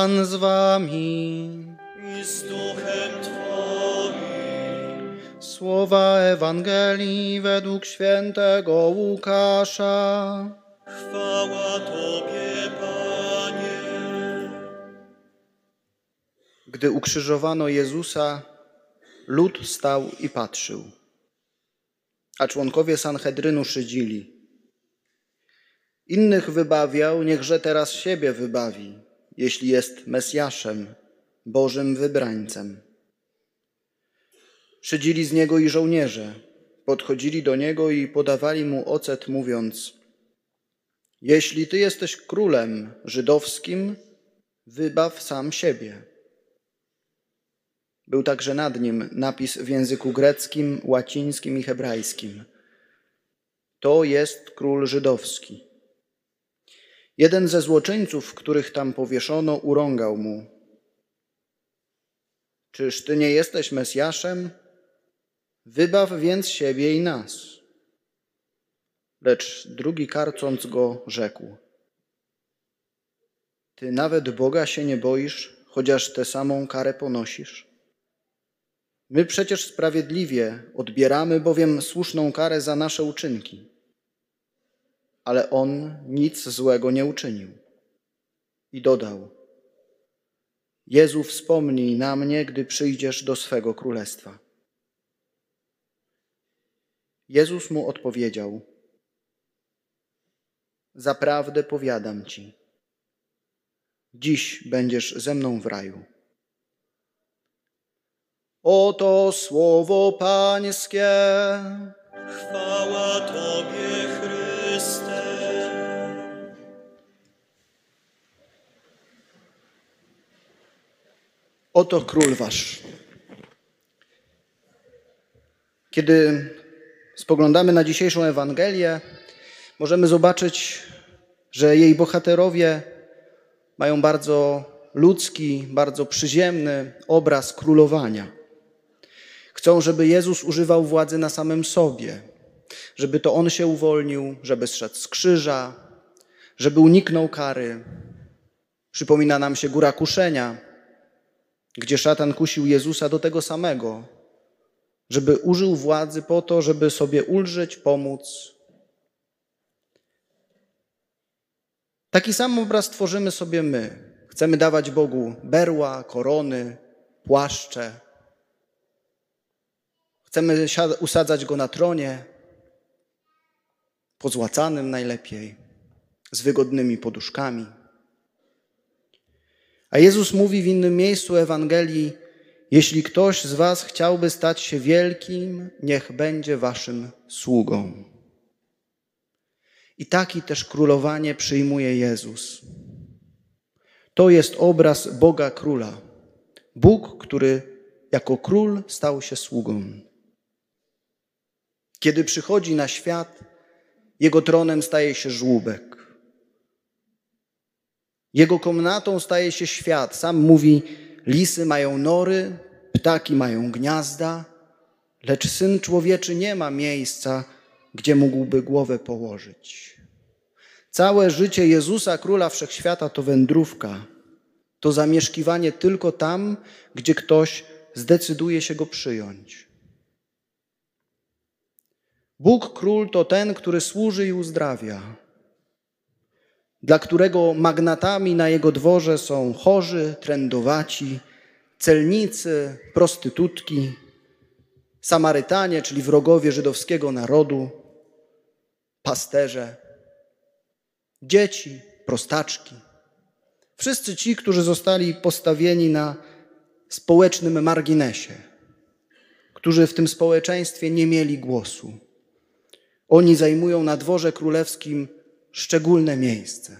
Pan z wami. i z duchem Twoim. Słowa Ewangelii według świętego Łukasza. Chwała Tobie, Panie. Gdy ukrzyżowano Jezusa, lud stał i patrzył, a członkowie Sanhedrynu szydzili. Innych wybawiał, niechże teraz siebie wybawi, jeśli jest Mesjaszem, Bożym wybrańcem. Szydzili z niego i żołnierze, podchodzili do niego i podawali mu ocet, mówiąc: Jeśli ty jesteś królem żydowskim, wybaw sam siebie. Był także nad nim napis w języku greckim, łacińskim i hebrajskim. To jest król żydowski. Jeden ze złoczyńców, których tam powieszono, urągał mu: Czyż ty nie jesteś Mesjaszem? Wybaw więc siebie i nas. Lecz drugi karcąc go rzekł: Ty nawet Boga się nie boisz, chociaż tę samą karę ponosisz. My przecież sprawiedliwie odbieramy bowiem słuszną karę za nasze uczynki, ale on nic złego nie uczynił. I dodał: Jezu, wspomnij na mnie, gdy przyjdziesz do swego królestwa. Jezus mu odpowiedział: Zaprawdę powiadam ci, dziś będziesz ze mną w raju. Oto słowo Pańskie. Chwała Tobie, Oto król wasz. Kiedy spoglądamy na dzisiejszą Ewangelię, możemy zobaczyć, że jej bohaterowie mają bardzo ludzki, bardzo przyziemny obraz królowania. Chcą, żeby Jezus używał władzy na samym sobie, żeby to on się uwolnił, żeby zszedł z krzyża, żeby uniknął kary. Przypomina nam się góra kuszenia, gdzie szatan kusił Jezusa do tego samego, żeby użył władzy po to, żeby sobie ulżyć, pomóc. Taki sam obraz tworzymy sobie my. Chcemy dawać Bogu berła, korony, płaszcze. Chcemy usadzać Go na tronie, pozłacanym najlepiej, z wygodnymi poduszkami. A Jezus mówi w innym miejscu Ewangelii: Jeśli ktoś z Was chciałby stać się wielkim, niech będzie Waszym sługą. I taki też królowanie przyjmuje Jezus. To jest obraz Boga Króla. Bóg, który jako król stał się sługą. Kiedy przychodzi na świat, jego tronem staje się żłóbek. Jego komnatą staje się świat. Sam mówi: Lisy mają nory, ptaki mają gniazda, lecz syn człowieczy nie ma miejsca, gdzie mógłby głowę położyć. Całe życie Jezusa, króla wszechświata, to wędrówka, to zamieszkiwanie tylko tam, gdzie ktoś zdecyduje się go przyjąć. Bóg król to ten, który służy i uzdrawia, dla którego magnatami na jego dworze są chorzy, trędowaci, celnicy, prostytutki, Samarytanie, czyli wrogowie żydowskiego narodu, pasterze, dzieci, prostaczki. Wszyscy ci, którzy zostali postawieni na społecznym marginesie, którzy w tym społeczeństwie nie mieli głosu. Oni zajmują na dworze królewskim szczególne miejsce.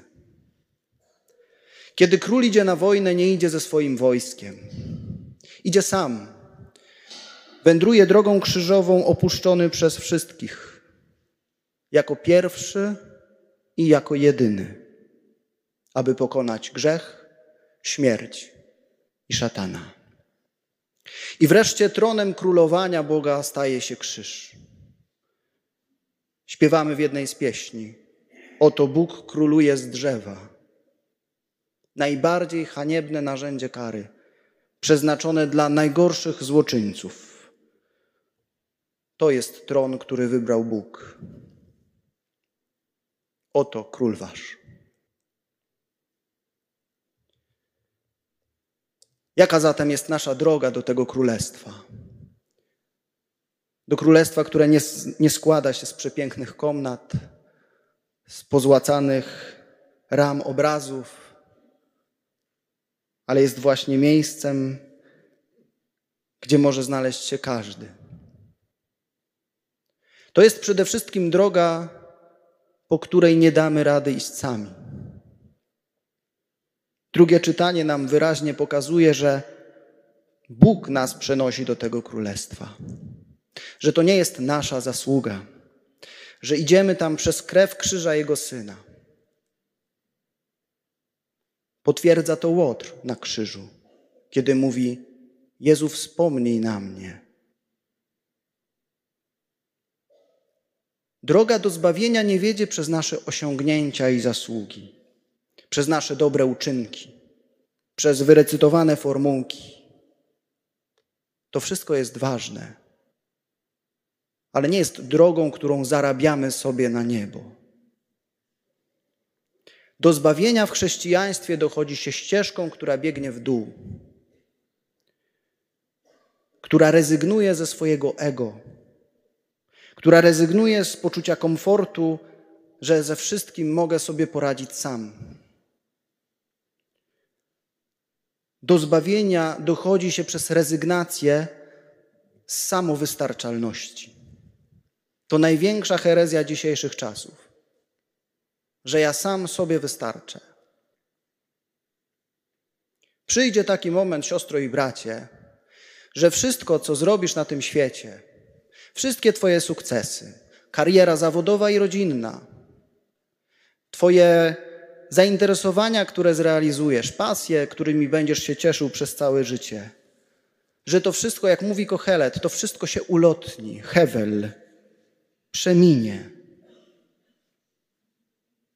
Kiedy król idzie na wojnę, nie idzie ze swoim wojskiem. Idzie sam. Wędruje drogą krzyżową, opuszczony przez wszystkich. Jako pierwszy i jako jedyny, aby pokonać grzech, śmierć i szatana. I wreszcie tronem królowania Boga staje się krzyż. Śpiewamy w jednej z pieśni: Oto Bóg króluje z drzewa. najbardziej haniebne narzędzie kary, przeznaczone dla najgorszych złoczyńców. To jest tron, który wybrał Bóg. Oto król wasz. Jaka zatem jest nasza droga do tego królestwa? Do królestwa, które nie, nie składa się z przepięknych komnat, z pozłacanych ram obrazów, ale jest właśnie miejscem, gdzie może znaleźć się każdy. To jest przede wszystkim droga, po której nie damy rady iść sami. Drugie czytanie nam wyraźnie pokazuje, że Bóg nas przenosi do tego królestwa, że to nie jest nasza zasługa, że idziemy tam przez krew krzyża Jego Syna. Potwierdza to Łotr na krzyżu, kiedy mówi: Jezu, wspomnij na mnie. Droga do zbawienia nie wiedzie przez nasze osiągnięcia i zasługi, przez nasze dobre uczynki, przez wyrecytowane formułki. To wszystko jest ważne, ale nie jest drogą, którą zarabiamy sobie na niebo. Do zbawienia w chrześcijaństwie dochodzi się ścieżką, która biegnie w dół, która rezygnuje ze swojego ego, która rezygnuje z poczucia komfortu, że ze wszystkim mogę sobie poradzić sam. Do zbawienia dochodzi się przez rezygnację z samowystarczalności. To największa herezja dzisiejszych czasów, że ja sam sobie wystarczę. Przyjdzie taki moment, siostro i bracie, że wszystko, co zrobisz na tym świecie, wszystkie Twoje sukcesy, kariera zawodowa i rodzinna, Twoje zainteresowania, które zrealizujesz, pasje, którymi będziesz się cieszył przez całe życie, że to wszystko, jak mówi Kohelet, to wszystko się ulotni, hewel, przeminie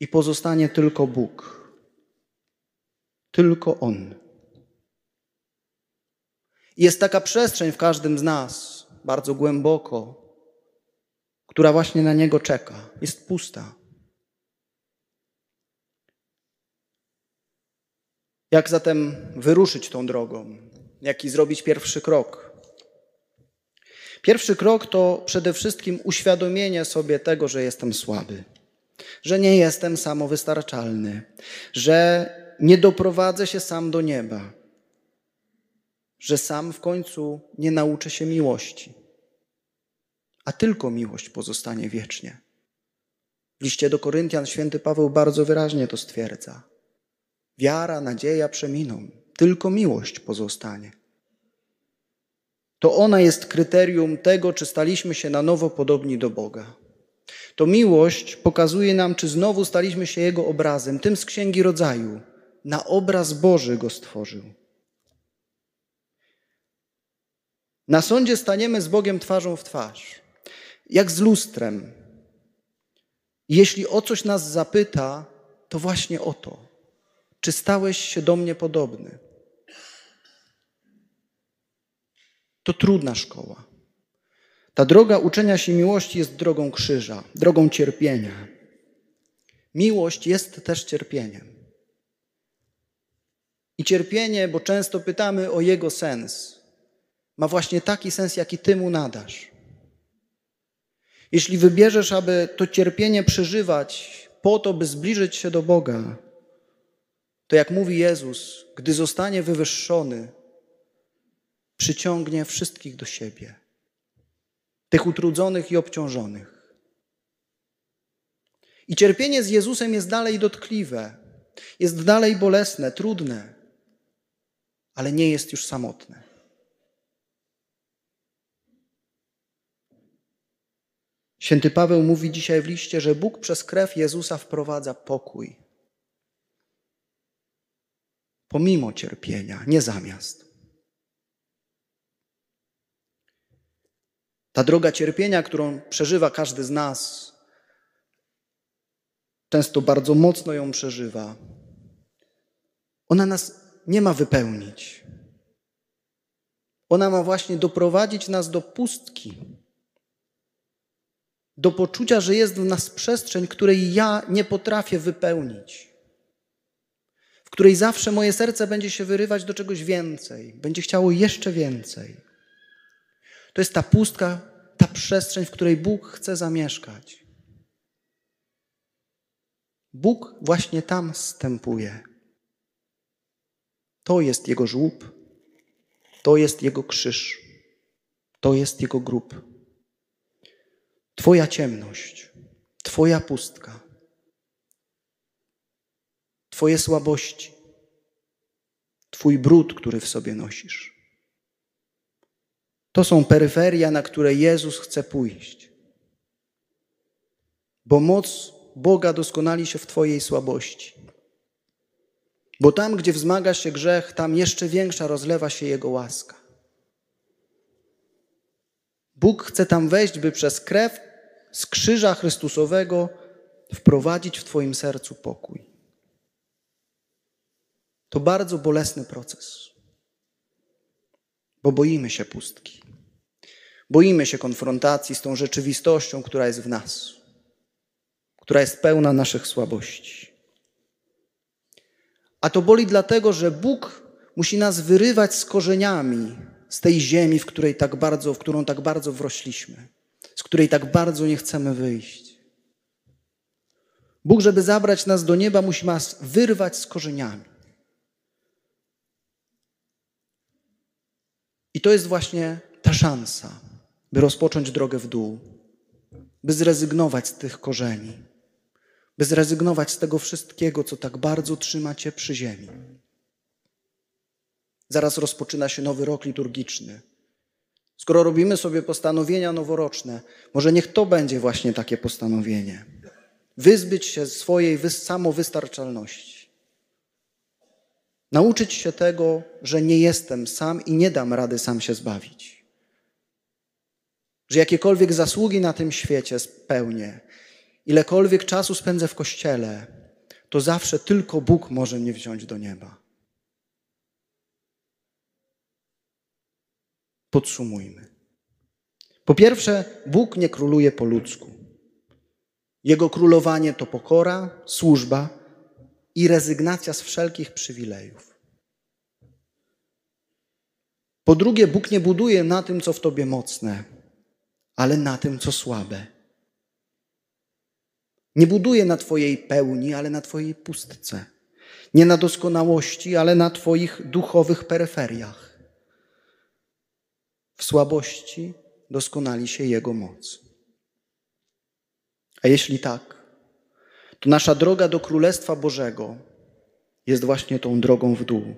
i pozostanie tylko Bóg. Tylko On. Jest taka przestrzeń w każdym z nas, bardzo głęboko, która właśnie na Niego czeka. Jest pusta. Jak zatem wyruszyć tą drogą? Jaki zrobić pierwszy krok? Pierwszy krok to przede wszystkim uświadomienie sobie tego, że jestem słaby, że nie jestem samowystarczalny, że nie doprowadzę się sam do nieba, że sam w końcu nie nauczę się miłości, a tylko miłość pozostanie wiecznie. W liście do Koryntian święty Paweł bardzo wyraźnie to stwierdza. Wiara, nadzieja przeminą, tylko miłość pozostanie. To ona jest kryterium tego, czy staliśmy się na nowo podobni do Boga. To miłość pokazuje nam, czy znowu staliśmy się Jego obrazem, tym z Księgi Rodzaju. Na obraz Boży go stworzył. Na sądzie staniemy z Bogiem twarzą w twarz, jak z lustrem. Jeśli o coś nas zapyta, to właśnie o to. Czy stałeś się do mnie podobny? To trudna szkoła. Ta droga uczenia się miłości jest drogą krzyża, drogą cierpienia. Miłość jest też cierpieniem. I cierpienie, bo często pytamy o jego sens, ma właśnie taki sens, jaki ty mu nadasz. Jeśli wybierzesz, aby to cierpienie przeżywać po to, by zbliżyć się do Boga, to jak mówi Jezus, gdy zostanie wywyższony, przyciągnie wszystkich do siebie, tych utrudzonych i obciążonych. I cierpienie z Jezusem jest dalej dotkliwe, jest dalej bolesne, trudne, ale nie jest już samotne. Święty Paweł mówi dzisiaj w liście, że Bóg przez krew Jezusa wprowadza pokój. Pomimo cierpienia, nie zamiast. Ta droga cierpienia, którą przeżywa każdy z nas, często bardzo mocno ją przeżywa, ona nas nie ma wypełnić. Ona ma właśnie doprowadzić nas do pustki, do poczucia, że jest w nas przestrzeń, której ja nie potrafię wypełnić, w której zawsze moje serce będzie się wyrywać do czegoś więcej, będzie chciało jeszcze więcej. To jest ta pustka, ta przestrzeń, w której Bóg chce zamieszkać. Bóg właśnie tam stępuje. To jest Jego żłób, to jest Jego krzyż, to jest Jego grób. Twoja ciemność, Twoja pustka, Twoje słabości, Twój brud, który w sobie nosisz. To są peryferia, na które Jezus chce pójść. Bo moc Boga doskonali się w Twojej słabości. Bo tam, gdzie wzmaga się grzech, tam jeszcze większa rozlewa się Jego łaska. Bóg chce tam wejść, by przez krew z krzyża Chrystusowego wprowadzić w Twoim sercu pokój. To bardzo bolesny proces, bo boimy się pustki. Boimy się konfrontacji z tą rzeczywistością, która jest w nas, która jest pełna naszych słabości. A to boli dlatego, że Bóg musi nas wyrywać z korzeniami z tej ziemi, w której tak bardzo, w którą tak bardzo wrośliśmy, z której tak bardzo nie chcemy wyjść. Bóg, żeby zabrać nas do nieba, musi nas wyrwać z korzeniami. I to jest właśnie ta szansa, by rozpocząć drogę w dół, by zrezygnować z tych korzeni, by zrezygnować z tego wszystkiego, co tak bardzo trzyma cię przy ziemi. Zaraz rozpoczyna się nowy rok liturgiczny. Skoro robimy sobie postanowienia noworoczne, może niech to będzie właśnie takie postanowienie. Wyzbyć się swojej samowystarczalności. Nauczyć się tego, że nie jestem sam i nie dam rady sam się zbawić. Że jakiekolwiek zasługi na tym świecie spełnię, ilekolwiek czasu spędzę w kościele, to zawsze tylko Bóg może mnie wziąć do nieba. Podsumujmy. Po pierwsze, Bóg nie króluje po ludzku. Jego królowanie to pokora, służba i rezygnacja z wszelkich przywilejów. Po drugie, Bóg nie buduje na tym, co w tobie mocne, ale na tym, co słabe. Nie buduje na Twojej pełni, ale na Twojej pustce. Nie na doskonałości, ale na Twoich duchowych peryferiach. W słabości doskonali się Jego moc. A jeśli tak, to nasza droga do Królestwa Bożego jest właśnie tą drogą w dół.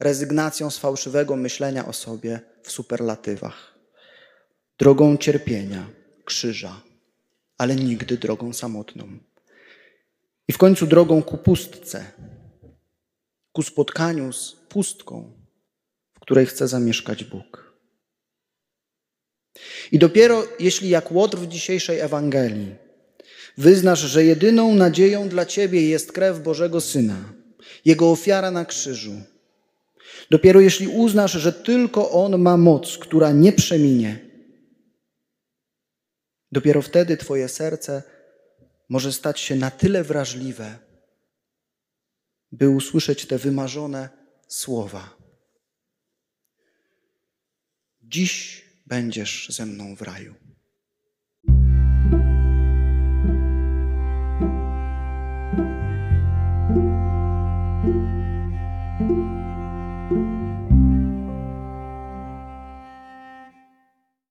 Rezygnacją z fałszywego myślenia o sobie w superlatywach. Drogą cierpienia, krzyża, ale nigdy drogą samotną. I w końcu drogą ku pustce, ku spotkaniu z pustką, w której chce zamieszkać Bóg. I dopiero jeśli jak Łotr w dzisiejszej Ewangelii wyznasz, że jedyną nadzieją dla Ciebie jest krew Bożego Syna, Jego ofiara na krzyżu, dopiero jeśli uznasz, że tylko On ma moc, która nie przeminie, dopiero wtedy Twoje serce może stać się na tyle wrażliwe, by usłyszeć te wymarzone słowa. Dziś będziesz ze mną w raju.